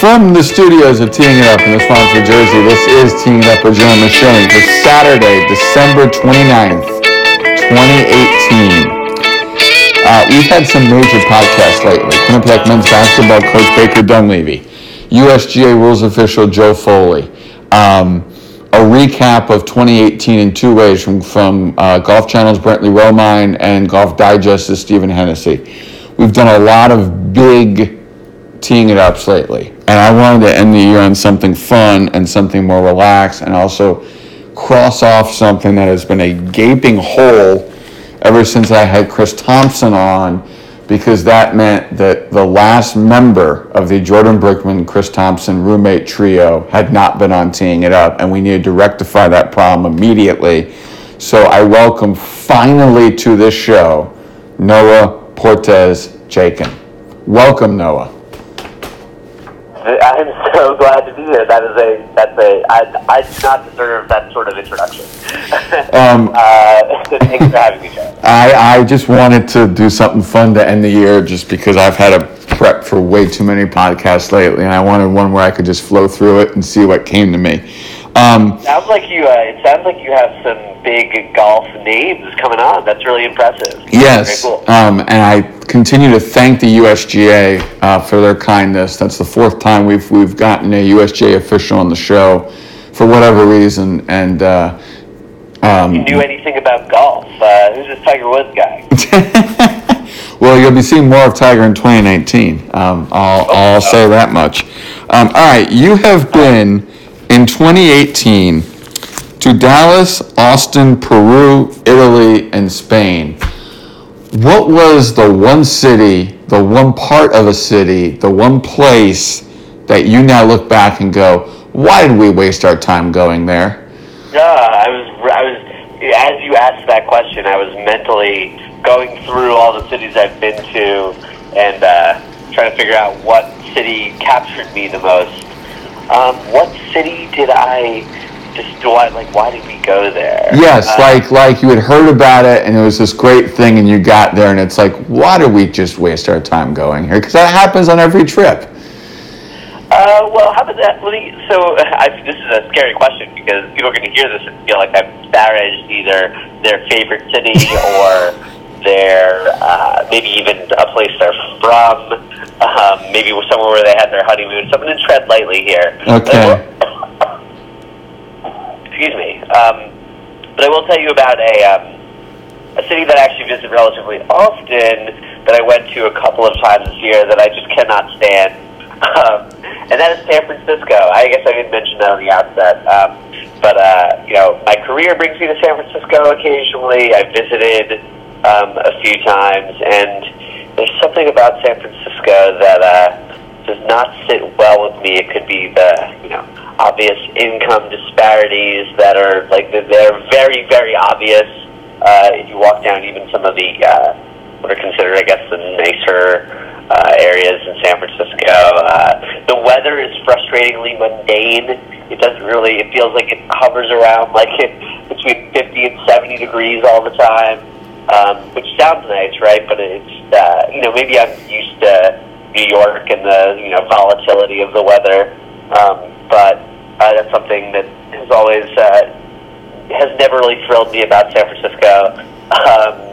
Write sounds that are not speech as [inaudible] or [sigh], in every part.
From the studios of Teeing It Up in the New Jersey, this is Teeing It Up with Jeremy Schilling for Saturday, December 29th, 2018. Uh, we've had some major podcasts lately. Quinnipiac men's basketball coach Baker Dunleavy, USGA rules official Joe Foley, um, a recap of 2018 in two ways from, from uh, Golf Channel's Brentley Romine and Golf Digest's Stephen Hennessey. We've done a lot of big teeing it ups lately. And I wanted to end the year on something fun and something more relaxed and also cross off something that has been a gaping hole ever since I had Chris Thompson on because that meant that the last member of the Jordan Brickman Chris Thompson roommate trio had not been on teeing it up and we needed to rectify that problem immediately. So I welcome finally to this show Noah Portes Chaikin. Welcome, Noah. [laughs] I'm so glad to be here. That is a that's a I, I do not deserve that sort of introduction. [laughs] Um, uh, [laughs] thanks for having me, Joe. I I just wanted to do something fun to end the year, just because I've had a prep for way too many podcasts lately, and I wanted one where I could just flow through it and see what came to me. Um, sounds like you. Uh, it sounds like you have some big golf names coming on. That's really impressive. Yes, cool. um, and I continue to thank the USGA uh, for their kindness. That's the fourth time we've we've gotten a USGA official on the show, for whatever reason, and. Uh, um, you knew anything about golf? Uh, who's this Tiger Woods guy? [laughs] well, you'll be seeing more of Tiger in 2019. Um, I'll, oh, I'll say that much. Um, all right, you have been in 2018 to Dallas, Austin, Peru, Italy, and Spain. What was the one city, the one part of a city, the one place that you now look back and go, why did we waste our time going there? Yeah, I was, I was, as you asked that question, I was mentally going through all the cities I've been to and uh, trying to figure out what city captured me the most. Um, what city did I just do I like why did we go there? Yes, uh, like like you had heard about it and it was this great thing and you got there and it's like why do we just waste our time going here? Because that happens on every trip. Uh, well, how about that? Well, so [laughs] I, this is a scary question because people are going to hear this and feel like I've disparaged either their favorite city [laughs] or their uh, maybe even a place they're from, um, maybe somewhere where they had their honeymoon. So I'm going to tread lightly here. Okay. Excuse me. Um, but I will tell you about a um, a city that I actually visit relatively often that I went to a couple of times this year that I just cannot stand, um, and that is San Francisco. I guess I didn't mention that on the outset. Um, but uh, you know, my career brings me to San Francisco occasionally. I visited um, a few times, and there's something about San Francisco that uh, does not sit well with me. It could be the you know obvious income disparities that are like they're very very obvious uh, if you walk down even some of the uh, what are considered I guess the nicer uh, areas in San Francisco. Uh, the weather is frustratingly mundane. It doesn't really. It feels like it hovers around like it, between 50 and 70 degrees all the time um, which sounds nice, right? But it's uh, you know maybe I'm used to New York and the you know volatility of the weather, um, but uh, that's something that has always uh, has never really thrilled me about San Francisco. Um,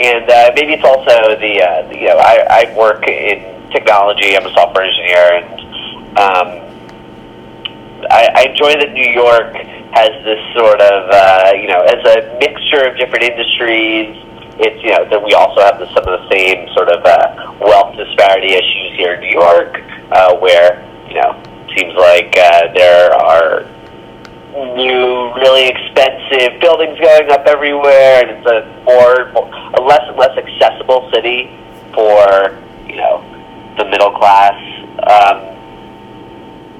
and uh, maybe it's also the, uh, the you know I, I work in technology. I'm a software engineer, and um, I, I enjoy that New York has this sort of, uh, you know, as a of different industries. It's, you know, that we also have the, some of the same sort of uh, wealth disparity issues here in New York, uh, where, you know, seems like uh, there are new, really expensive buildings going up everywhere, and it's a more, a less and less accessible city for, you know, the middle class. Um,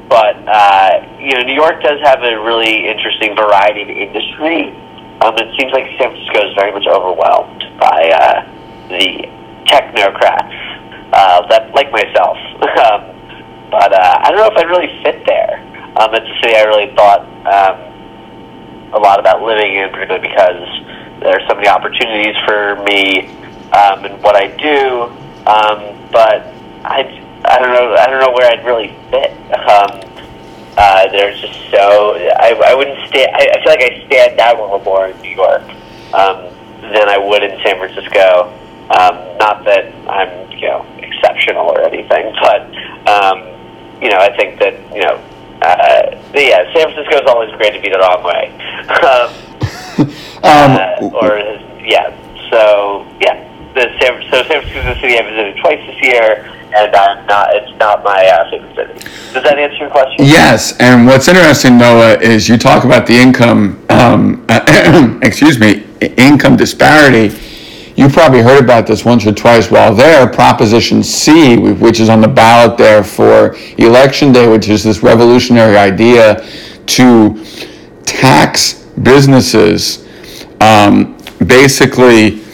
but uh, you know, New York does have a really interesting variety of industry. Um, it seems like San Francisco is very much overwhelmed by uh, the technocrats uh, that like myself. [laughs] um, but uh, I don't know if I'd really fit there. Um, it's a city I really thought um, a lot about living in, particularly because there are so many opportunities for me um, and what I do. Um, but I I don't know. I don't know where I like really fit. Um, uh, they're just so. I, I wouldn't stand. I, I feel like I stand out a little more in New York um, than I would in San Francisco. Um, not that I'm you know exceptional or anything, but um, you know I think that you know. Uh, yeah, San Francisco is always great to be the wrong way. [laughs] [laughs] um, uh, or yeah, so yeah, the San, so San Francisco City I visited twice this year and I'm not. It's not my uh, favorite city. Does that answer your question? Yes, and what's interesting, Noah, is you talk about the income. Um, [clears throat] excuse me, income disparity. You probably heard about this once or twice while there. Proposition C, which is on the ballot there for election day, which is this revolutionary idea to tax businesses, um, basically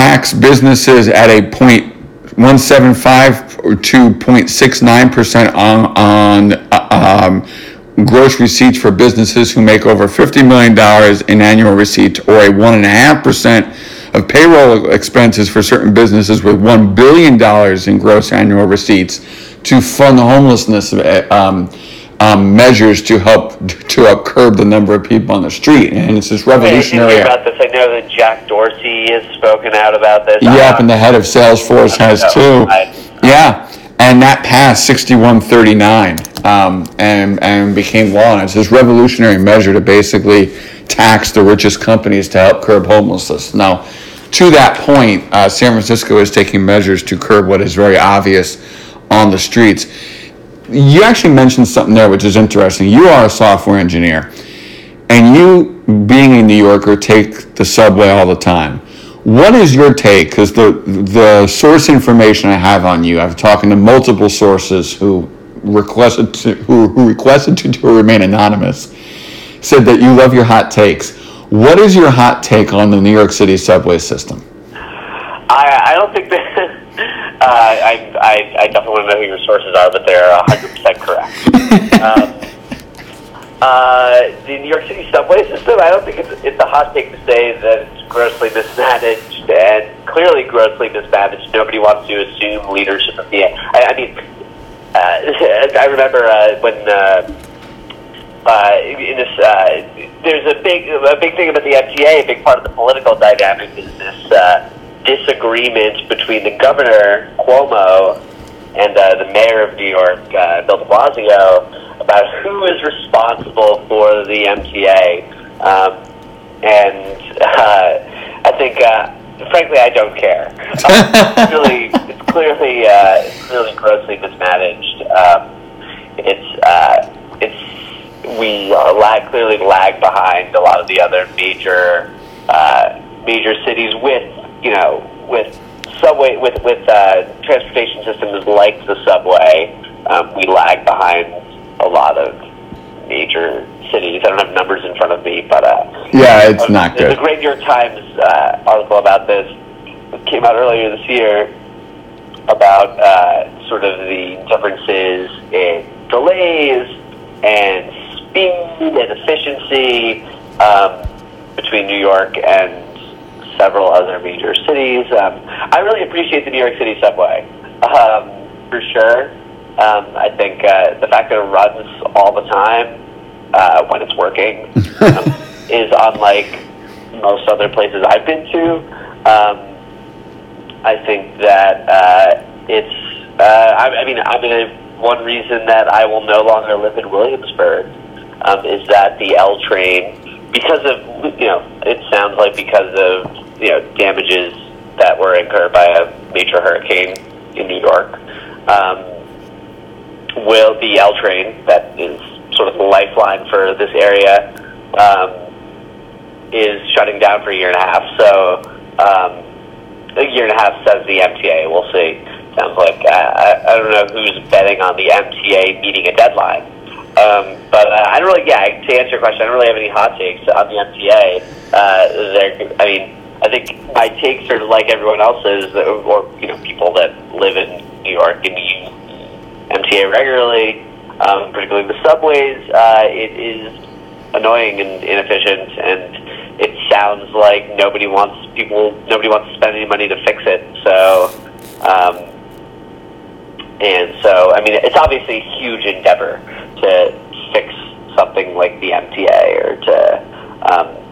tax businesses at a point 175 or 2.69% on, on uh, um, gross receipts for businesses who make over $50 million in annual receipts, or a 1.5% of payroll expenses for certain businesses with $1 billion in gross annual receipts to fund the homelessness um, um, measures to help to help curb the number of people on the street, and it's this revolutionary. Hey, about this, I know that Jack Dorsey has spoken out about this. Yep, and the head of Salesforce has too. I, yeah, and that passed 6139 um, and and became law. And it's this revolutionary measure to basically tax the richest companies to help curb homelessness. Now, to that point, uh, San Francisco is taking measures to curb what is very obvious on the streets you actually mentioned something there which is interesting. You are a software engineer, and you, being a New Yorker, take the subway all the time. What is your take? Because the the source information I have on you, I've talked to multiple sources who requested to, who, who requested to, to remain anonymous, said that you love your hot takes. What is your hot take on the New York City subway system? I, I don't think that uh, I, I, I definitely know who your sources are, but they're 100% correct. [laughs] um, uh, the New York City subway system, I don't think it's, it's a hot take to say that it's grossly mismanaged and clearly grossly mismanaged. Nobody wants to assume leadership of the. I, I mean, uh, [laughs] I remember uh, when uh, uh, in this, uh, there's a big a big thing about the MTA. A big part of the political dynamic is this. Uh, disagreement between the governor Cuomo and uh, the mayor of New York, uh, Bill De Blasio, about who is responsible for the MTA. Um, and uh, I think, uh, frankly, I don't care. Um, [laughs] it's really, it's clearly, uh, it's clearly grossly mismanaged. Um, it's, uh, it's, we are lag, clearly lag behind a lot of the other major, uh, major cities with you know, with subway with with uh, transportation systems like the subway, um, we lag behind a lot of major cities. I don't have numbers in front of me, but uh, yeah, it's uh, not good. There's a great New York Times uh, article about this. Came out earlier this year about uh, sort of the differences in delays and speed and efficiency um, between New York and several other major cities. Um, I really appreciate the New York City subway, um, for sure. Um, I think uh, the fact that it runs all the time uh, when it's working [laughs] um, is unlike most other places I've been to. Um, I think that uh, it's. Uh, I, I mean, I mean, one reason that I will no longer live in Williamsburg um, is that the L train, because of you know, it sounds like because of you know damages that were incurred by a major hurricane in New York. Um, will the L train that is sort of the lifeline for this area um, is shutting down for a year and a half. So um, a year and a half says the MTA. We'll see. Sounds like uh, I, I don't know who's betting on the MTA meeting a deadline. Um, but uh, I don't really, yeah. To answer your question, I don't really have any hot takes on the MTA. Uh, I mean, I think my takes are like everyone else's, or you know, people that live in New York and use MTA regularly, um, particularly the subways. Uh, it is annoying and inefficient, and it sounds like nobody wants people. Nobody wants to spend any money to fix it. So, um, and so, I mean, it's obviously a huge endeavor to fix something like the MTA or to um,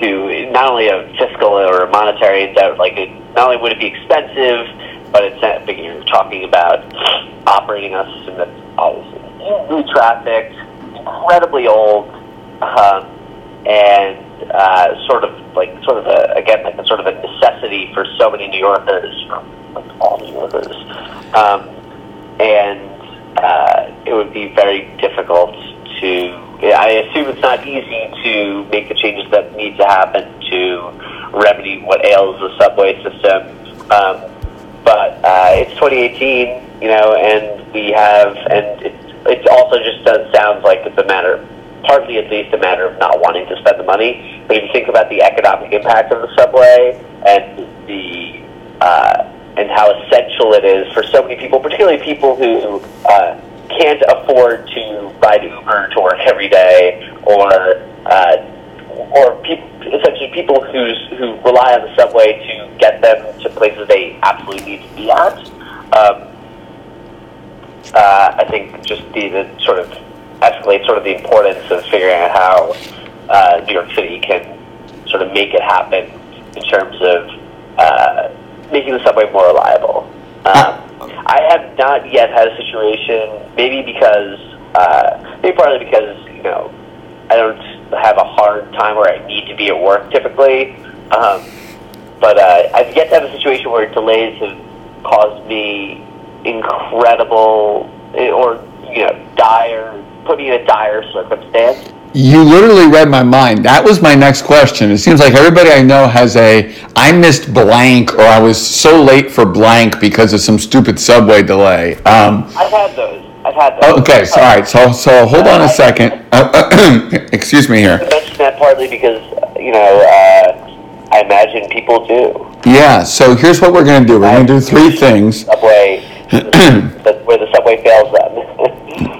to not only a fiscal or a monetary endeavor. Like, it, not only would it be expensive, but it's not, but you're talking about operating a system that's obviously hugely trafficked, incredibly old, um, and uh, sort of like sort of a again like a sort of a necessity for so many New Yorkers, like all New Yorkers, um, and uh, it would be very difficult to. I assume it's not easy to make the changes that need to happen to remedy what ails the subway system. Um, but uh, it's 2018, you know, and we have, and it, it also just does sounds like it's a matter, partly at least a matter of not wanting to spend the money. But if you think about the economic impact of the subway and the uh, and how essential it is for so many people, particularly people who uh, can't afford to ride Uber to work every day, or uh, or people, essentially people who's who rely on the subway to get them to places they absolutely need to be at. Um, uh, I think just the, the sort of escalate sort of the importance of figuring out how uh, New York City can sort of make it happen in terms of uh, making the subway more reliable. Um, I have not yet had a situation, maybe because, uh, maybe partly because, you know, I don't have a hard time where I need to be at work typically. Um, but uh, I've yet to have a situation where delays have caused me incredible or, you know, dire, put me in a dire circumstance. You literally read my mind. That was my next question. It seems like everybody I know has a I missed blank or I was so late for blank because of some stupid subway delay. Um, I've had those. I've had those. okay, so, all right. So so hold on a second. [clears throat] excuse me here. I mention that partly because, you know, uh, I imagine people do. Yeah. So here's what we're gonna do. We're gonna do three things. Subway, the, [clears throat] where the subway fails them. [laughs]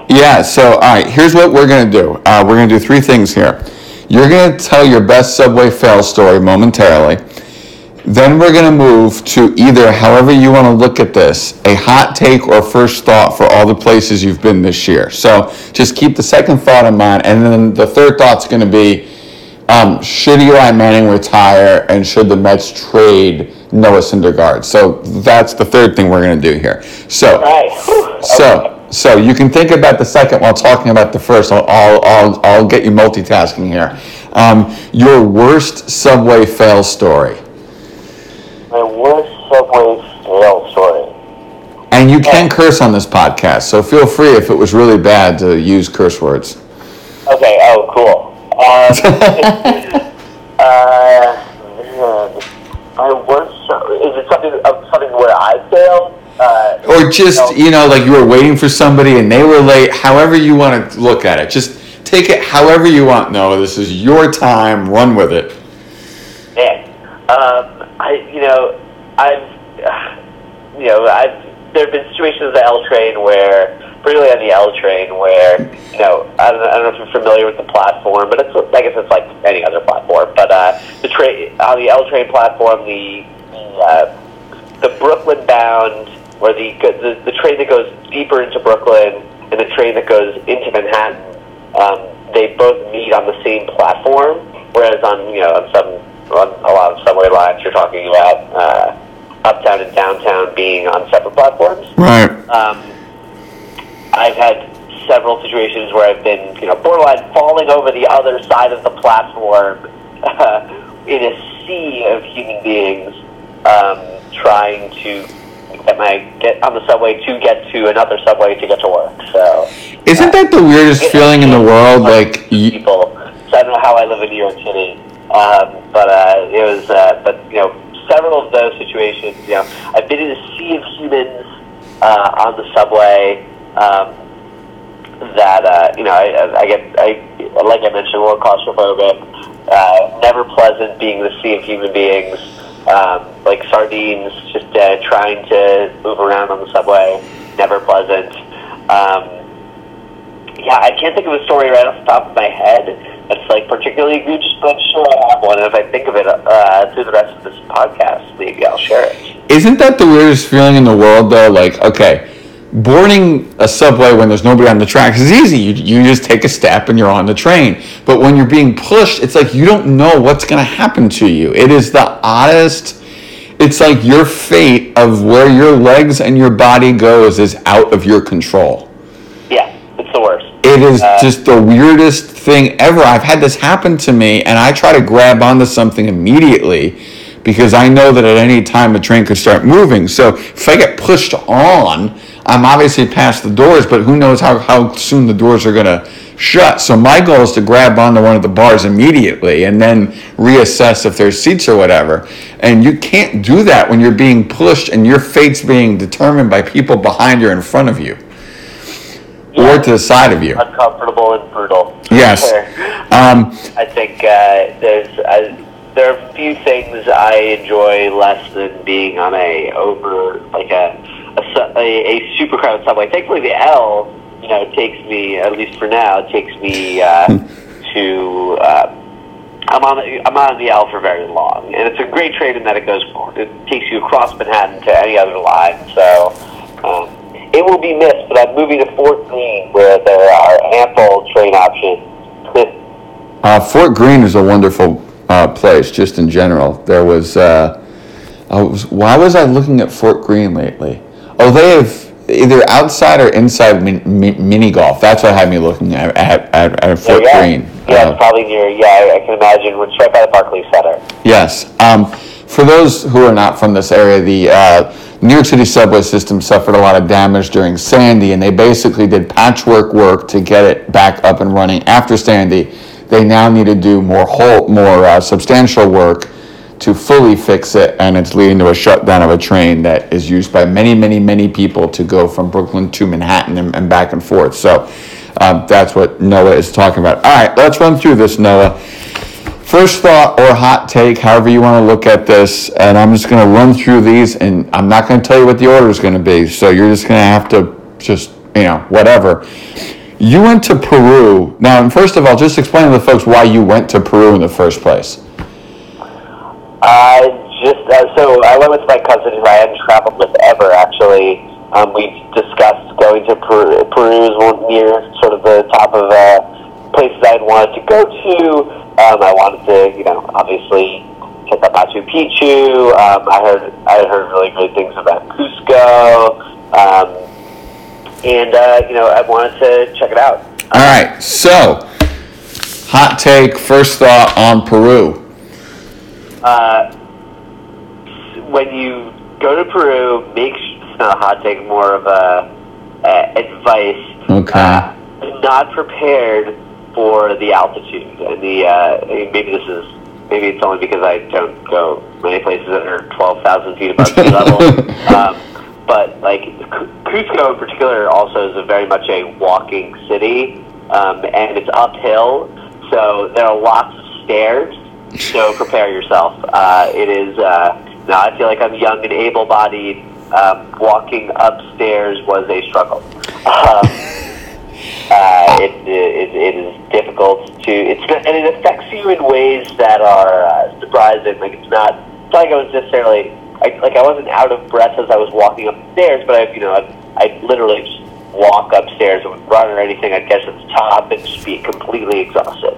Yeah, so all right, here's what we're gonna do. Uh, we're gonna do three things here. You're gonna tell your best subway fail story momentarily. Then we're gonna move to either, however you want to look at this, a hot take or first thought for all the places you've been this year. So just keep the second thought in mind, and then the third thought's gonna be, um, should Eli Manning retire, and should the Mets trade Noah Syndergaard? So that's the third thing we're gonna do here. So. right. So, so you can think about the second while talking about the first. I'll, I'll, I'll, I'll get you multitasking here. Um, your worst subway fail story, My worst subway fail story. and you can curse on this podcast, so feel free if it was really bad to use curse words. Okay. Oh, cool. Um, [laughs] uh, my worst. Is it something? Something where I failed? Uh, Or just you know, like you were waiting for somebody and they were late. However you want to look at it, just take it however you want. No, this is your time. Run with it. Man, um, I you know I've [sighs] you know I've there have been situations the L train where particularly on the L train where you know I don't, I don't know if you're familiar with the platform, but it's I guess it's like any other platform. But uh, the train on the L train platform, the uh, the Brooklyn bound or the, the the train that goes deeper into Brooklyn and the train that goes into Manhattan, um, they both meet on the same platform. Whereas on you know on some on a lot of subway lines, you're talking about uh, uptown and downtown being on separate platforms. Right. Um, I've had several situations where I've been, you know, borderline falling over the other side of the platform uh, [laughs] in a sea of human beings um, trying to get my get on the subway to get to another subway to get to work. So Isn't that the weirdest feeling in the world? Like, people. So I don't know how I live in New York City, um, but uh, it was. Uh, but you know, several of those situations. You know, I've been in a sea of humans uh, on the subway. Um, that uh, you know, I, I get, I like I mentioned, a little claustrophobic. Uh, never pleasant being the sea of human beings, um, like sardines, just uh, trying to move around on the subway. Never pleasant. Um, yeah, I can't think of a story right off the top of my head that's like particularly egregious, but sure I have one. And if I think of it uh, through the rest of this podcast, maybe I'll share it. Isn't that the weirdest feeling in the world, though? Like, okay, boarding a subway when there's nobody on the tracks is easy. You, you just take a step and you're on the train. But when you're being pushed, it's like you don't know what's going to happen to you. It is the oddest. It's like your fate of where your legs and your body goes is out of your control. Yeah, it's the worst. It is uh, just the weirdest thing ever. I've had this happen to me, and I try to grab onto something immediately because I know that at any time a train could start moving. So if I get pushed on, I'm obviously past the doors, but who knows how, how soon the doors are going to shut. So my goal is to grab onto one of the bars immediately and then reassess if there's seats or whatever. And you can't do that when you're being pushed and your fate's being determined by people behind you or in front of you. Yeah. Or to the side of you. Uncomfortable and brutal. Yes. [laughs] Um, I think uh, there's uh, there are a few things I enjoy less than being on a over like a a, a, a super crowded subway. Thankfully, the L, you know, takes me at least for now takes me uh, [laughs] to. Uh, I'm on I'm on the L for very long, and it's a great train in that it goes it takes you across Manhattan to any other line. So um, it will be missed, but I'm moving to Fort Greene where there are ample train options. [laughs] uh, Fort Greene is a wonderful uh, place, just in general. There was, uh, was, why was I looking at Fort Greene lately? Oh, they have either outside or inside min, min, mini golf. That's what had me looking at at, at, at Fort yeah, Greene. Yeah, uh, it's probably near. Yeah, I can imagine. It's right by the Barclays Center. Yes. Um, for those who are not from this area, the uh, New York City subway system suffered a lot of damage during Sandy, and they basically did patchwork work to get it back up and running after Sandy they now need to do more whole, more uh, substantial work to fully fix it, and it's leading to a shutdown of a train that is used by many, many, many people to go from Brooklyn to Manhattan and, and back and forth. So um, that's what Noah is talking about. All right, let's run through this, Noah. First thought or hot take, however you want to look at this, and I'm just going to run through these, and I'm not going to tell you what the order is going to be. So you're just going to have to just, you know, whatever. You went to Peru. Now, first of all, just explain to the folks why you went to Peru in the first place. I just uh, so I went with my cousin who I hadn't traveled with ever. Actually, um, we discussed going to Peru. Peru is near sort of the top of uh, places I'd wanted to go to. Um, I wanted to, you know, obviously check out Machu Picchu. Um, I heard I heard really great things about Cusco. Um, and uh, you know I wanted to check it out. All right, so hot take, first thought on Peru. Uh, when you go to Peru, make it's not a hot take, more of a, advice. Okay. Uh, not prepared for the altitude and the uh, maybe this is maybe it's only because I don't go many places that are twelve thousand feet above sea level. [laughs] um, but like Cusco in particular also is a very much a walking city, um, and it's uphill, so there are lots of stairs. So [laughs] prepare yourself. Uh, it is uh, now. I feel like I'm young and able-bodied. Um, walking upstairs was a struggle. Um, [laughs] uh, it, it, it is difficult to it's and it affects you in ways that are uh, surprising. Like it's not. It's not like I was necessarily I, like I wasn't out of breath as I was walking upstairs, but I, you know, I, I literally just walk upstairs and run or anything. I'd get to the top and just be completely exhausted.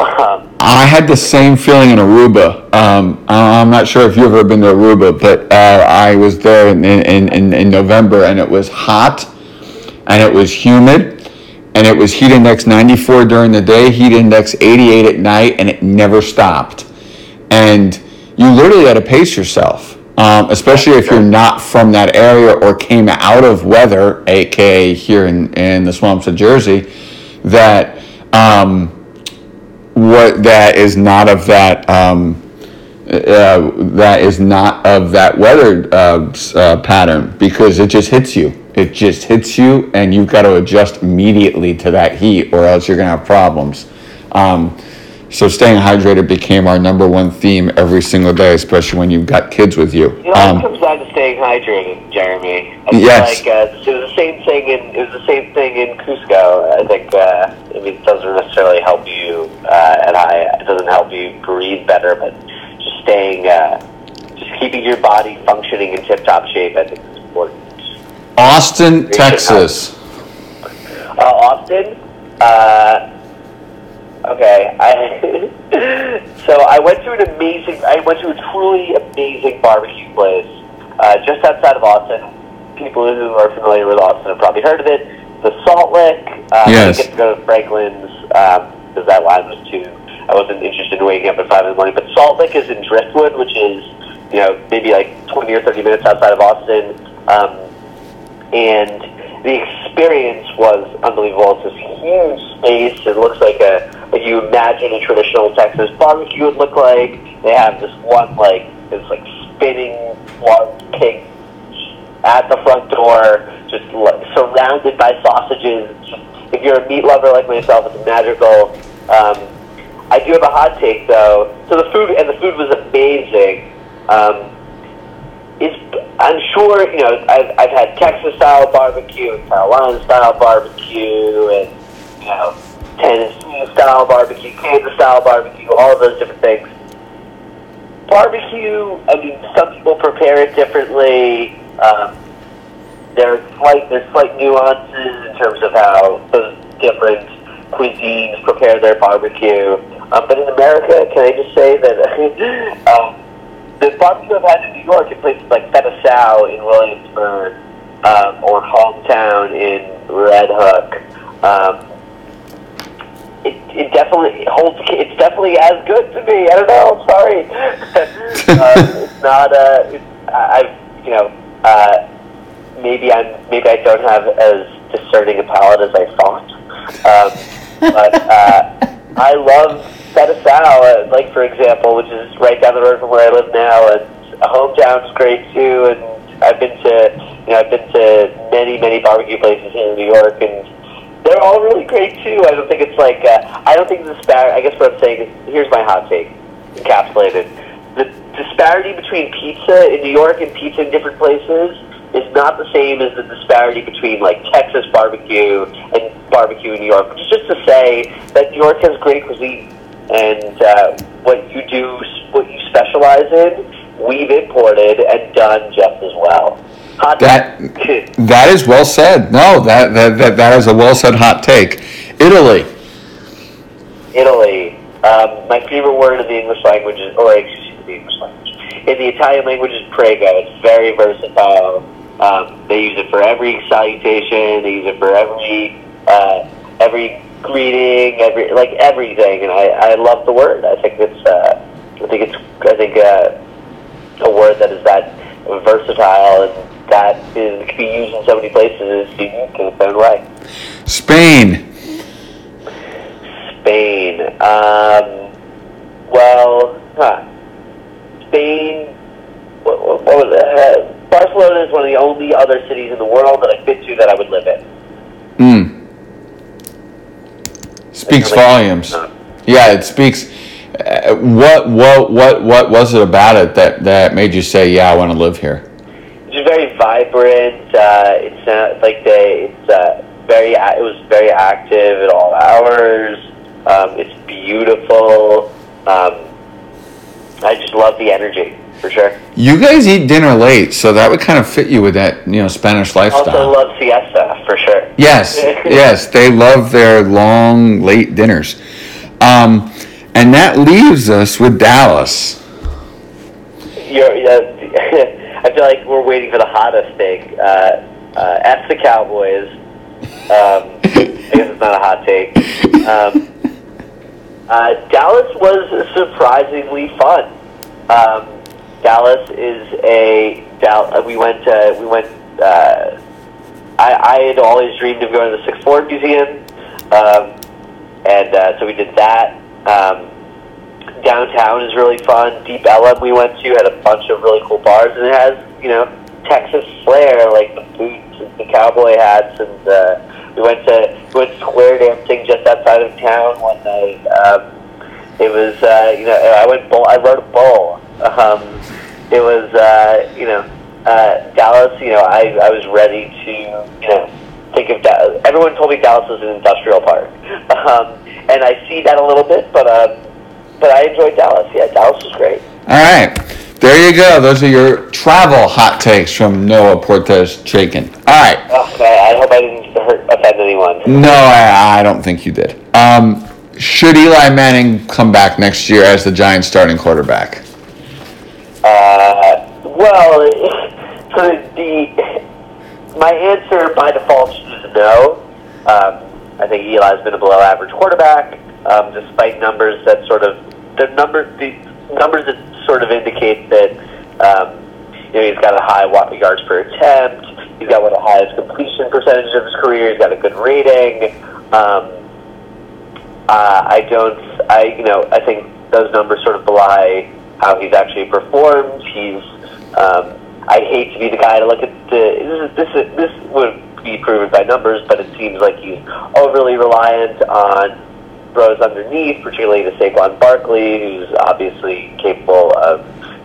Um, I had the same feeling in Aruba. Um, I'm not sure if you've ever been to Aruba, but uh, I was there in, in, in, in November and it was hot and it was humid and it was heat index 94 during the day, heat index 88 at night, and it never stopped. And you literally had to pace yourself um, especially if you're not from that area or came out of weather, aka here in, in the swamps of Jersey, that um, what that is not of that um, uh, that is not of that weather uh, uh, pattern because it just hits you. It just hits you, and you've got to adjust immediately to that heat, or else you're to have problems. So staying hydrated became our number one theme every single day, especially when you've got kids with you. You know, um, it comes down to staying hydrated, Jeremy. I yes. Like, uh, it was the same thing in it was the same thing in Cusco. I think uh, I mean it doesn't necessarily help you uh, at high. It doesn't help you breathe better, but just staying, uh, just keeping keeping your body functioning in tip-top shape, I think is important. Austin, Texas. Uh, Austin. Uh, okay. I [laughs] so I went to an amazing. I went to a truly amazing barbecue place uh, just outside of Austin. People who are familiar with Austin have probably heard of it. The Salt Lick. Uh, Yes. I didn't get to go to Franklin's because that line was too. I wasn't interested in waking up at five in the morning. But Salt Lick is in Driftwood, which is you know maybe like twenty or thirty minutes outside of Austin. Um, and the experience was unbelievable. It's this huge space. It looks like a like you imagine a traditional Texas barbecue would look like. They have this one like this like spinning large cake at the front door, just like, surrounded by sausages. If you're a meat lover like myself, it's magical. Um, I do have a hot take though. So the food and the food was amazing. Um, it's, I'm sure, you know, I've, I've had Texas style barbecue and Carolina style barbecue and, you know, Tennessee style barbecue, Kansas style barbecue, all of those different things. Barbecue, I mean, some people prepare it differently. Um, there's slight, there's slight nuances in terms of how those different cuisines prepare their barbecue. Um, but in America, can I just say that [laughs] um, the barbecue I've had in New York in places like Fette in Williamsburg um, or Hometown in Red Hook, um, it, it definitely holds. It's definitely as good to me. I don't know. I'm sorry. uh, [laughs] it's not. Uh, it's, I- I've you know. Uh, maybe I'm. Maybe I don't have as discerning a palate as I thought. Um, but uh, I love Fette Sau, uh, like for example, which is right down the road from where I live now, and hometown's great too. And I've been to, you know, I've been to many, many barbecue places in New York, and they're all really great too. I don't think it's like, uh, I don't think the dispar. I guess what I'm saying is, here's my hot take, encapsulated: the disparity between pizza in New York and pizza in different places is not the same as the disparity between like Texas barbecue and barbecue in New York. Is just to say that New York has great cuisine, and uh, what you do, what you specialize in, we've imported and done just as well. Hot That take. that is well said. No, that that that, that is a well said hot take. Italy. Italy. Um, my favorite word in the English language is, or excuse me, the English language. In the Italian language is prego. It's very versatile. Um, they use it for every salutation. They use it for every uh, every greeting, every like everything. And I, I love the word. I think it's uh, I think it's I think uh, a word that is that versatile and that is can be used in so many places is unique in its own way. Spain. Spain. Um, well, huh. Spain. What, what, what was it? Uh, Barcelona is one of the only other cities in the world that I've been to that I would live in. Mm. Speaks volumes. Yeah, it speaks. What what what what was it about it that that made you say, "Yeah, I want to live here"? It's very vibrant. Uh, it's uh, like they. It's uh, very. It was very active at all hours. Um, it's beautiful. Um, I just love the energy for sure. You guys eat dinner late, so that would kind of fit you with that you know Spanish lifestyle. Also love siesta for sure. Yes, [laughs] yes, they love their long late dinners, um, and that leaves us with Dallas. Uh, [laughs] I feel like we're waiting for the hottest take. Uh, uh, the Cowboys. Um, [laughs] I guess it's not a hot take. Um, uh, Dallas was surprisingly fun. Um, Dallas is a uh, we went to, we went. Uh, I, I had always dreamed of going to the Sixth Floor Museum, um, and uh, so we did that. Um, downtown is really fun. Deep Ellum we went to had a bunch of really cool bars, and it has you know Texas flair like the boots and the cowboy hats, and uh, we went to we went square dancing just outside of town one night. Um, it was uh, you know I went bowl, I rode a bull. Um, it was uh, you know uh, Dallas. You know I I was ready to you know think of Dallas. Everyone told me Dallas was an industrial park, [laughs] um, and I see that a little bit, but. Um, but I enjoyed Dallas. Yeah, Dallas was great. All right, There you go. Those are your travel hot takes from Noah Portes Chaikin. All right. Okay, I hope I didn't hurt, offend anyone. No, I, I don't think you did. Um, should Eli Manning come back next year as the Giants starting quarterback? Uh, well, [laughs] so the my answer by default is no. Um, I think Eli's been a below average quarterback, um, despite numbers that sort of the number the numbers that sort of indicate that um, you know he's got a high yards per attempt. He's got one of the highest completion percentages of his career. He's got a good rating. Um, uh, I don't. I you know I think those numbers sort of belie how he's actually performed. He's um, I hate to be the guy to look at the this this this would be proven by numbers, but it seems like he's overly reliant on throws underneath, particularly to Saquon Barkley, who's obviously capable of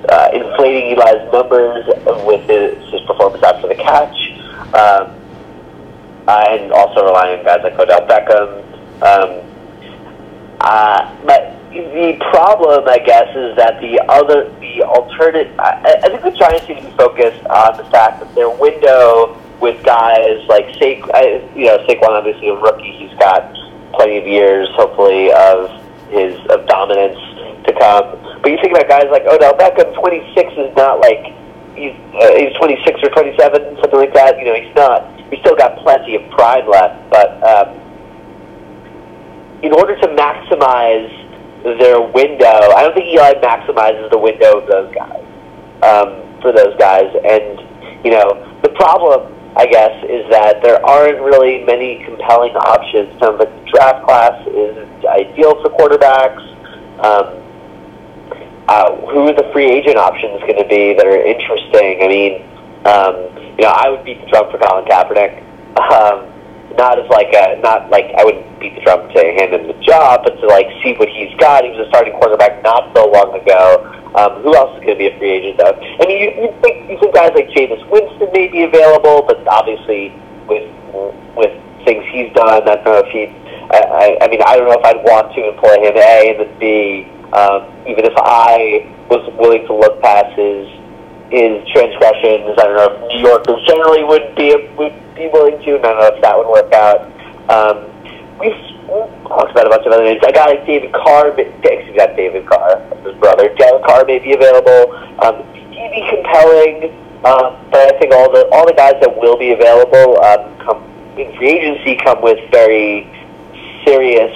uh, inflating Eli's numbers with his, his performance after the catch, um, and also relying on guys like Odell Beckham. Um, uh, but the problem, I guess, is that the other, the alternate. I, I think the Giants need to be focused on the fact that their window with guys like Saquon, you know, Saquon obviously a rookie. He's got plenty of years, hopefully, of his of dominance to come. But you think about guys like Odell Beckham. Twenty six is not like he's uh, he's twenty six or twenty seven, something like that. You know, he's not. He's still got plenty of pride left, but um, in order to maximize their window, I don't think Eli maximizes the window of those guys um, for those guys. And you know, the problem I guess, is that there aren't really many compelling options. Some of the draft class is ideal for quarterbacks. Um, uh, who are the free agent options going to be that are interesting? I mean, um, you know, I would beat the drum for Colin Kaepernick. Um, not as like a, not like I wouldn't beat the drum to hand him the job, but to like see what he's got. He was a starting quarterback not so long ago. Um, who else is going to be a free agent though? I mean, you, you think you think guys like Jameis Winston may be available, but obviously with with things he's done, I don't know if he. I, I, I mean, I don't know if I'd want to employ him. A and then B. Um, even if I was willing to look past his his transgressions, I don't know if New Yorkers generally would be would be willing to. Don't know if that would work out. Um, we've talked about a bunch of other names. A guy like David Carr, excuse me, not David Carr, his brother. Derek Carr may be available. Um, he'd be compelling, um, but I think all the all the guys that will be available um, come in free agency come with very serious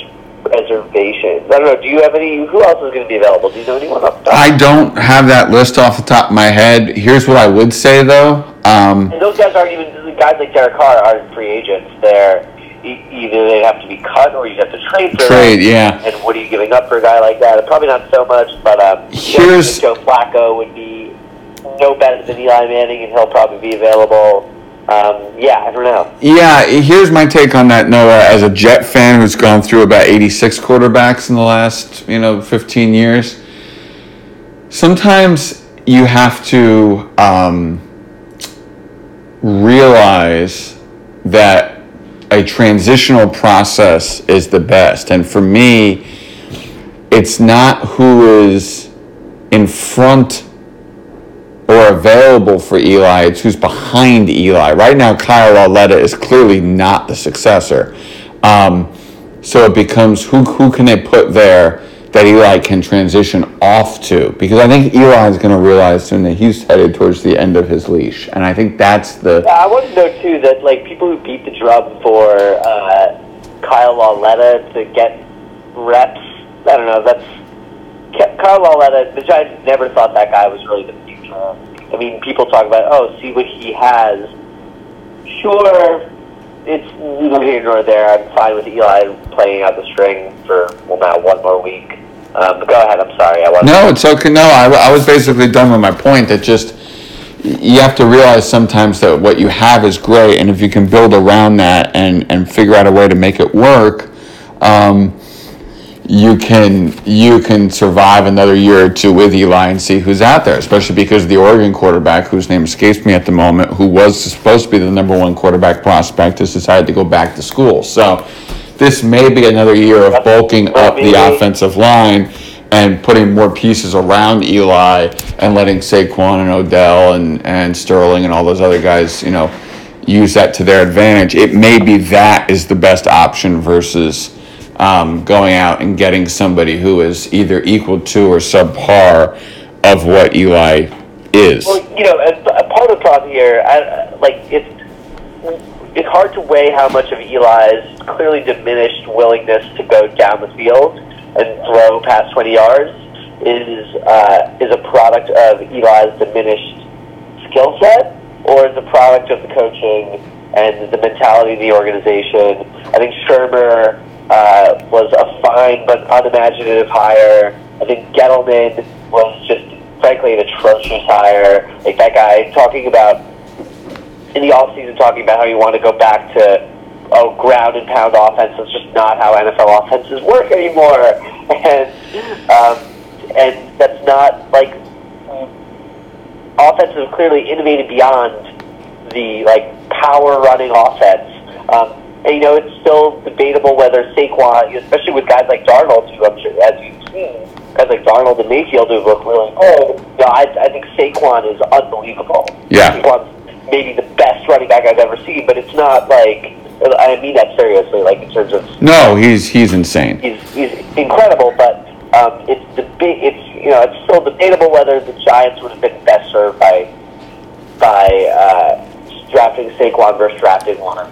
reservations. I don't know. Do you have any? Who else is going to be available? Do you know anyone off the top? I don't have that list off the top of my head. Here's what I would say though. Um, and those guys aren't even guys like Derek Carr aren't free agents. They're either they have to be cut or you have to trade for trade. Them. Yeah. And what are you giving up for a guy like that? Probably not so much, but um, here's Joe Flacco would be no better than Eli Manning, and he'll probably be available. Um, yeah, I don't know. Yeah, here's my take on that, Noah. As a Jet fan who's gone through about 86 quarterbacks in the last, you know, 15 years, sometimes you have to um, realize that a transitional process is the best. And for me, it's not who is in front or available for Eli, it's who's behind Eli. Right now, Kyle Lauletta is clearly not the successor. Um, so it becomes who, who can they put there that Eli can transition off to? Because I think Eli is going to realize soon that he's headed towards the end of his leash. And I think that's the. Yeah, I want to know, too, that like people who beat the drum for uh, Kyle Lauletta to get reps, I don't know, that's. Kyle Lauletta, the Giants never thought that guy was really the I mean, people talk about, oh, see what he has. Sure, it's neither here nor there. I'm fine with Eli playing out the string for, well, now one more week. Um, but go ahead. I'm sorry. I wasn't. No, it's okay. No, I, I was basically done with my point that just you have to realize sometimes that what you have is great, and if you can build around that and, and figure out a way to make it work, um, you can you can survive another year or two with Eli and see who's out there, especially because the Oregon quarterback, whose name escapes me at the moment, who was supposed to be the number one quarterback prospect, has decided to go back to school. So this may be another year of bulking up the offensive line and putting more pieces around Eli and letting Saquon and Odell and, and Sterling and all those other guys, you know, use that to their advantage. It may be that is the best option versus um, going out and getting somebody who is either equal to or subpar of what Eli is. Well, you know, a part of the problem here, I, like it's it's hard to weigh how much of Eli's clearly diminished willingness to go down the field and throw past 20 yards is uh, is a product of Eli's diminished skill set, or is a product of the coaching and the mentality of the organization. I think Shurmur uh, was a fine but unimaginative hire. I think Gettleman was just frankly an atrocious hire. Like that guy talking about in the offseason talking about how you want to go back to oh ground and pound offense. That's just not how NFL offenses work anymore. [laughs] And um, and that's not like offenses have clearly innovated beyond the like power running offense. Um, you know it's still debatable whether Saquon, especially with guys like Darnold, who I'm sure as you've seen, guys like Darnold and Mayfield who look really good. You know, I, I think Saquon is unbelievable. Yeah. Saquon's maybe the best running back I've ever seen, but it's not like I mean that seriously. Like in terms of No, he's he's insane. he's he's incredible, but um, it's the big it's you know it's still debatable whether the Giants would have been best served by by uh, drafting Saquon versus drafting one of.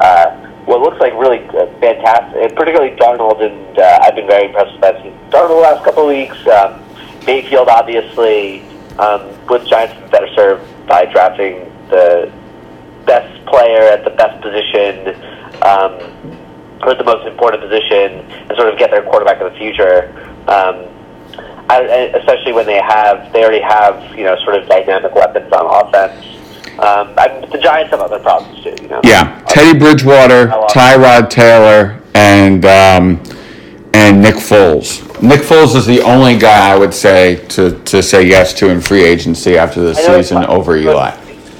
Uh, what looks like really uh, fantastic, particularly Darnold, and uh, I've been very impressed with that. Darnold the last couple of weeks, um, Mayfield obviously, um, with Giants better served by drafting the best player at the best position, um, or the most important position, and sort of get their quarterback of the future. Um, I- especially when they have, they already have, you know, sort of dynamic weapons on offense. Um, I, the Giants have other problems too, you know. Yeah, Teddy Bridgewater, Tyrod Taylor, and um, and Nick Foles. Nick Foles is the only guy I would say to, to say yes to in free agency after the I know it's season over Eli.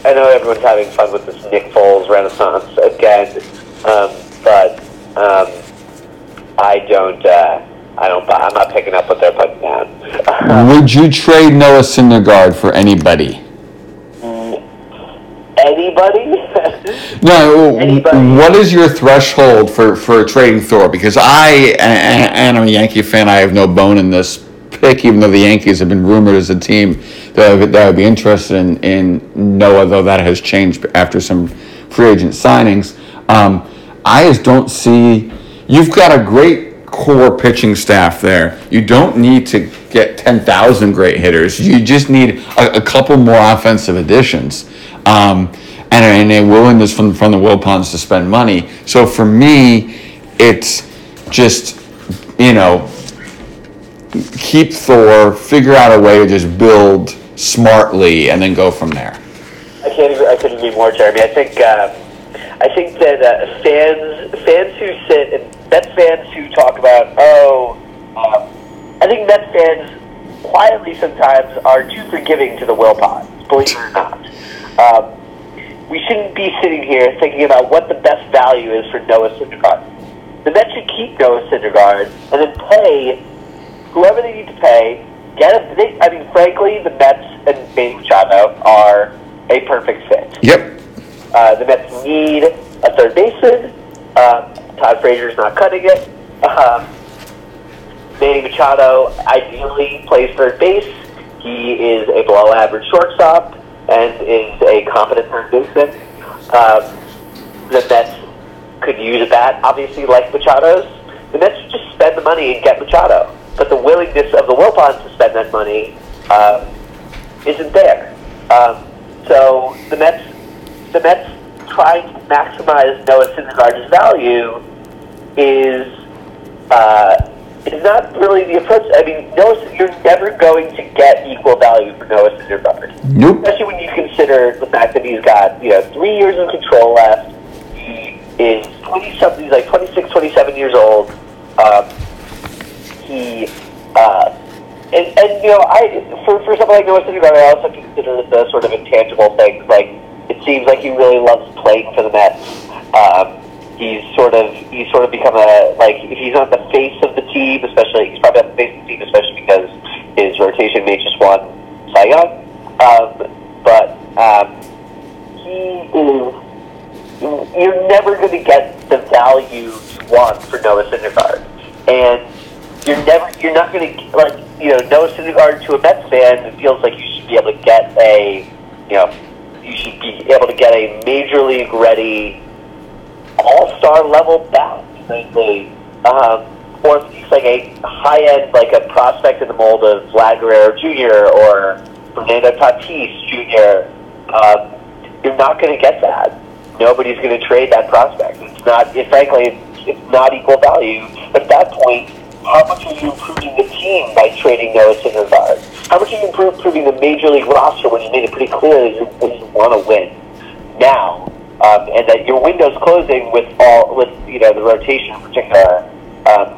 I know everyone's having fun with this Nick Foles renaissance again, um, but um, I don't. Uh, I don't. buy- I'm not picking up what they're putting down. [laughs] Would you trade Noah Syndergaard for anybody? Anybody? [laughs] No. Anybody. What is your threshold for, for trading Thor? Because I, and I'm a Yankee fan, I have no bone in this pick, even though the Yankees have been rumored as a team that would, that would be interested in, in Noah, though that has changed after some free agent signings. Um, I just don't see. You've got a great core pitching staff there. You don't need to get 10,000 great hitters. You just need a, a couple more offensive additions. Um, and, and a willingness from, from the Wilpons to spend money. So for me, it's just, you know, keep Thor, figure out a way to just build smartly, and then go from there. I can't. Agree, I couldn't agree more, Jeremy. I think. Uh, I think that uh, fans, fans who sit and Mets fans who talk about, oh, um, I think Mets fans quietly sometimes are too forgiving to the Wilpons. Believe it or not. Um, we shouldn't be sitting here thinking about what the best value is for Noah Syndergaard. The Mets should keep Noah Syndergaard and then pay whoever they need to pay. Get a, they, I mean, frankly, the Mets and Manny Machado are a perfect fit. Yep. Uh, the Mets need a third baseman. Uh, Todd Frazier's not cutting it. Um, Manny Machado ideally plays third base. He is a below-average shortstop and is a competent third baseman. Um, the Mets could use a bat, obviously, like Machado's. The Mets should just spend the money and get Machado. But the willingness of the Wilpons to spend that money um, isn't there. Um, so the Mets, the Mets trying to maximize Noah Syndergaard's value is uh, is not really the approach. I mean, Noah, you're never going to get equal value for Noah Syndergaard Nope. especially when you consider the fact that he's got you know three years of control left. He is twenty something. He's like 26, 27 years old. Um, he uh, and, and you know I for for something like Noah Syndergaard, I also consider the sort of intangible things like it seems like he really loves playing for the Mets. Um, he's sort of he's sort of become a like he's not the face of the team, especially he's probably not the face of the team, especially because his rotation mate just won Cy Young. Um, but um, he is you're never going to get the value you want for Noah Syndergaard, and you're never you're not going to like you know Noah Syndergaard to a Mets fan. It feels like you should be able to get a you know you should be able to get a major league ready all star level bat, frankly. Um, or he's like a high end, like a prospect in the mold of Vlad Guerrero Jr. or Fernando Tatis Jr. Um, you're not going to get that. Nobody's going to trade that prospect. It's not, it, frankly, it's not equal value. At that point, how much are you improving the team by trading Noah Syndergaard? How much are you improving the major league roster when you made it pretty clear that you want to win now, um, and that your window's closing with all with you know the rotation in particular. Um,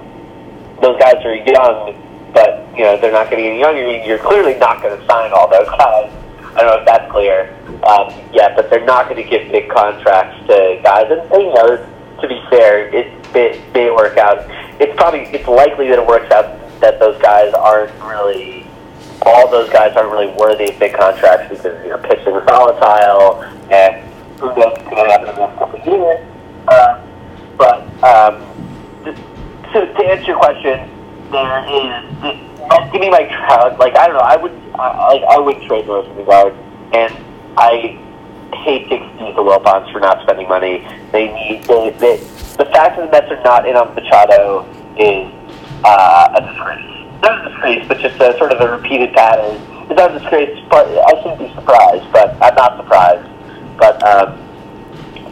those guys are young, but you know they're not getting any younger. You're clearly not going to sign all those guys. I don't know if that's clear um, yet, but they're not going to give big contracts to guys. And, and you know, to be fair, it, it may work out. It's probably it's likely that it works out that those guys aren't really all those guys aren't really worthy of big contracts because you know pitching is volatile and who knows what's going to happen in the next couple of years. Uh, but um, to, to answer your question, there is give me my crowd. Like I don't know, I would I, I would trade Syndergaard, and I hate to excuse the Wilpons for not spending money. They need they, they, the fact that the Mets are not in on Machado is uh, a disgrace. Not a disgrace, but just a sort of a repeated pattern. It's not a disgrace, but I shouldn't be surprised. But I'm not surprised. But um,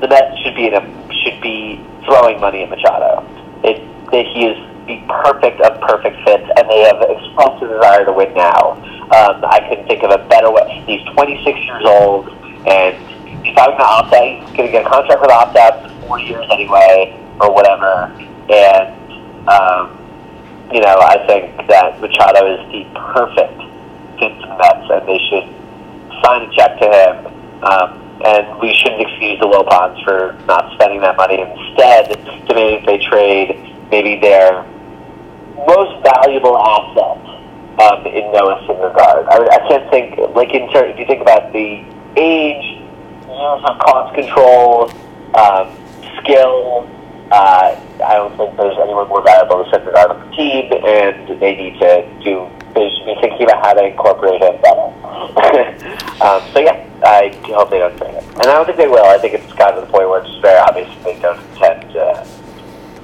the Mets should be in a, should be throwing money at Machado. It, that he is the perfect of perfect fits, and they have expressed a desire to win now. Um, I couldn't think of a better way. He's 26 years old, and he's going to opt out. He's going to get a contract with opt out for four years anyway, or whatever. And um, you know, I think that Machado is the perfect fit for the Mets, and they should sign a check to him. Um, and we shouldn't excuse the Wilpons for not spending that money. Instead, to maybe they trade maybe their most valuable asset um, in Noah Syndergaard. I, I can't think like in ter- if you think about the age, cost control, um, skill. Uh, I don't think there's anyone more valuable to Syndergaard on the team, and they need to do. They should be thinking about how to incorporate him better. [laughs] um, so yeah, I hope they don't trade him, and I don't think they will. I think it's gotten to the point where it's very obvious they don't intend. Uh,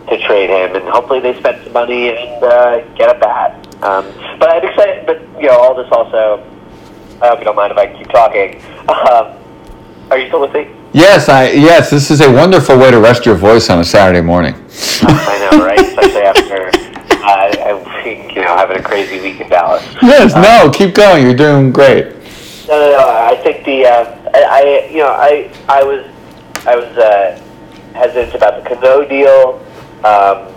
to trade him, and hopefully they spend some money and uh, get a bat. Um, but I'm excited. But you know, all this also. I hope you don't mind if I keep talking. [laughs] Um, are you still with me? Yes, I yes. This is a wonderful way to rest your voice on a Saturday morning. I know, [laughs] right? Especially after uh, I, [laughs] you know having a crazy week in Dallas. Yes, um, no, keep going. You're doing great. No, no, no. I think the uh, I, I, you know I I was I was uh, hesitant about the Cano deal. Um,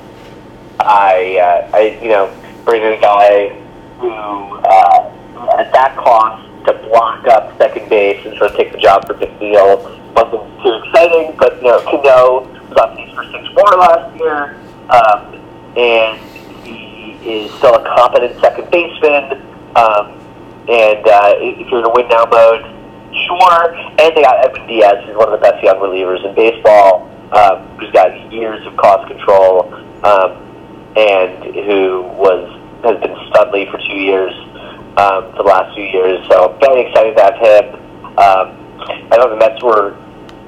I, uh, I, you know, bring in a guy who, uh, at that cost, to block up second base and sort of take the job for McNeil wasn't too exciting, but, you know, Cano was on pace for 6-4 last year, um, and he is still a competent second baseman, um, and uh, if you're in a win now mode, sure. And they got Edwin Diaz, who's one of the best young relievers in baseball um, who's got years of cost control, um, and who was has been Studley for two years, um, for the last few years. So very excited to have him. Um, I know the Mets were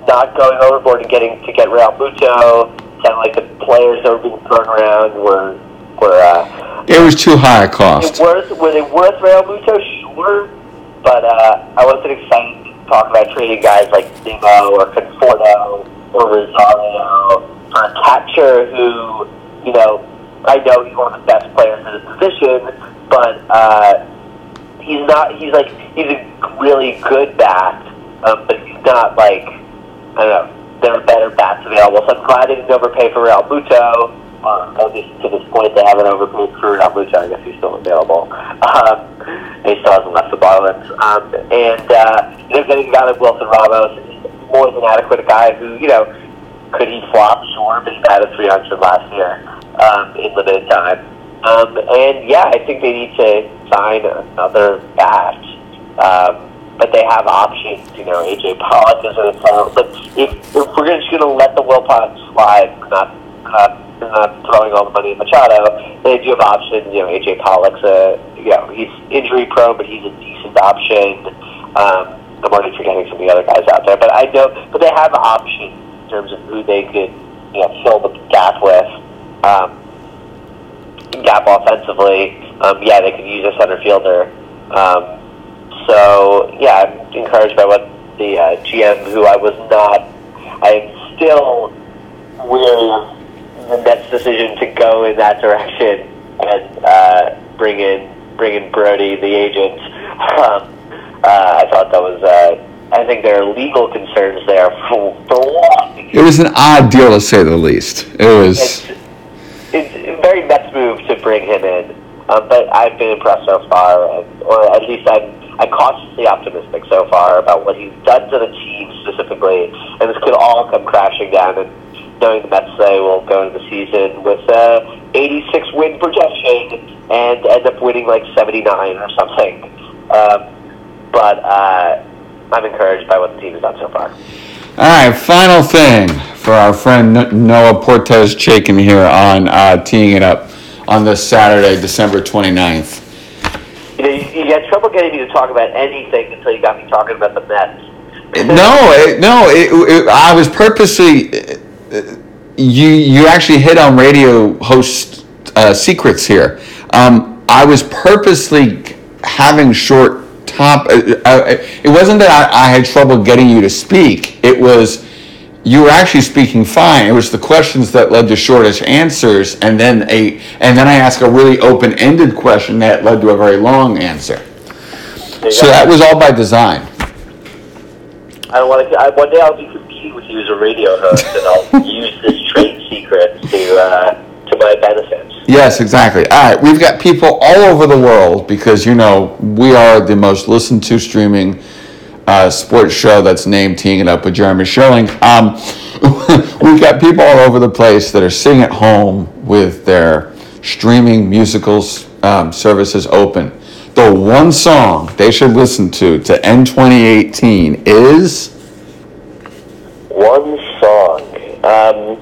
not going overboard and getting to get Realmuto. Kind of like the players that were being thrown around were were. Uh, it was too high a cost. Worth, were they worth Realmuto? Sure, but uh, I wasn't excited to talk about trading guys like Nimmo or Conforto or Rosario for a catcher who, you know, I know he's one of the best players in his position, but uh, he's not. He's like he's a really good bat, um, but he's not like I don't know. There are better bats available, so I'm glad they didn't overpay for Realmuto. Um, at least to this point, they haven't overpaid for Realmuto. I guess he's still available. [laughs] Um, he still hasn't left the Marlins. Um, and uh, they're getting a guy like Wilson Ramos more than adequate a guy who, you know, could he flop? Sure, but he batted 300 last year um, in limited time. Um, and yeah, I think they need to sign another bat. Um, but they have options. You know, AJ Pollock is in the final. But if, if we're just going to let the Wilpons slide, not not not throwing all the money at Machado, they do have options. You know, AJ Pollock's a you know he's injury prone, but he's a decent option. Um, I'm already forgetting some of the other guys out there, but I know, but they have options in terms of who they could you know fill the gap with. Um, gap offensively. Um, yeah, they could use a center fielder. Um, so yeah, I'm encouraged by what the uh, GM, who I was not, I am still weary of the Mets' decision to go in that direction and uh, bring in bring in Brodie, the agent. Um, uh, I thought that was. Uh, I think there are legal concerns there for for long. It was an odd deal to say the least. It was. It's, it's a very Mets move to bring him in, um, but I've been impressed so far, or at least I'm I'm cautiously optimistic so far about what he's done to the team specifically, and this could all come crashing down. And knowing the Mets say will go into the season with a 86 win projection and end up winning like 79 or something. Um, but uh, I'm encouraged by what the team has done so far. All right, final thing for our friend Noah Portes Chaikin here on uh, teeing it up on this Saturday, December 29th you know, you, you had trouble getting me to talk about anything until you got me talking about the Mets. no, it, no, it, it, I was purposely. You you actually hit on radio host uh, secrets here. Um, I was purposely having short top. Uh, uh, it wasn't that I, I had trouble getting you to speak. It was you were actually speaking fine. It was the questions that led to shortish answers, and then a and then I asked a really open-ended question that led to a very long answer. So that was all by design. I don't want to. I, one day I'll be with a radio host, and I'll [laughs] use this trade secret to uh, to my benefit. Yes, exactly. All right, we've got people all over the world because you know we are the most listened to streaming uh, sports show that's named Teeing It Up with Jeremy Schilling. Um, [laughs] we've got people all over the place that are sitting at home with their streaming musicals um, services open. The one song they should listen to to end 2018 is. One song. Um,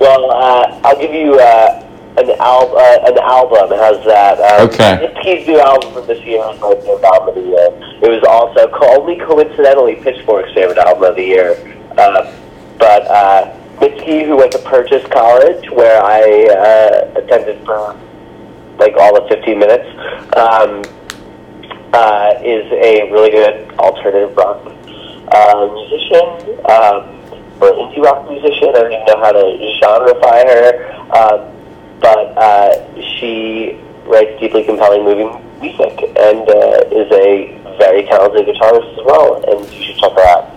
well, uh, I'll give you. Uh, an, al- uh, an album has that. Um, okay. Mitski's new album from this year was my favorite album of the year. It was also only coincidentally Pitchfork's favorite album of the year. Uh, but uh, Mitski, who went to Purchase College, where I uh, attended for like all of 15 minutes, um, uh, is a really good alternative rock uh, musician. Um, or indie rock musician. I don't even know how to genreify her. Um, but uh, she writes deeply compelling moving music and uh, is a very talented guitarist as well, and you should check her out.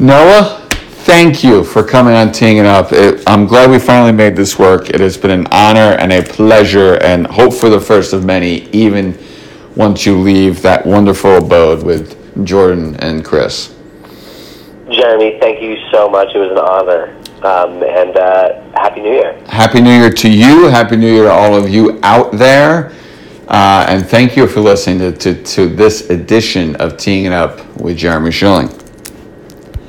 Noah, thank you for coming on Teeing It Up. It, I'm glad we finally made this work. It has been an honor and a pleasure, and hope for the first of many, even once you leave that wonderful abode with Jordan and Chris. Jeremy, thank you so much. It was an honor. Um, and uh, Happy New Year. Happy New Year to you. Happy New Year to all of you out there. Uh, and thank you for listening to, to, to this edition of Teeing It Up with Jeremy Schilling.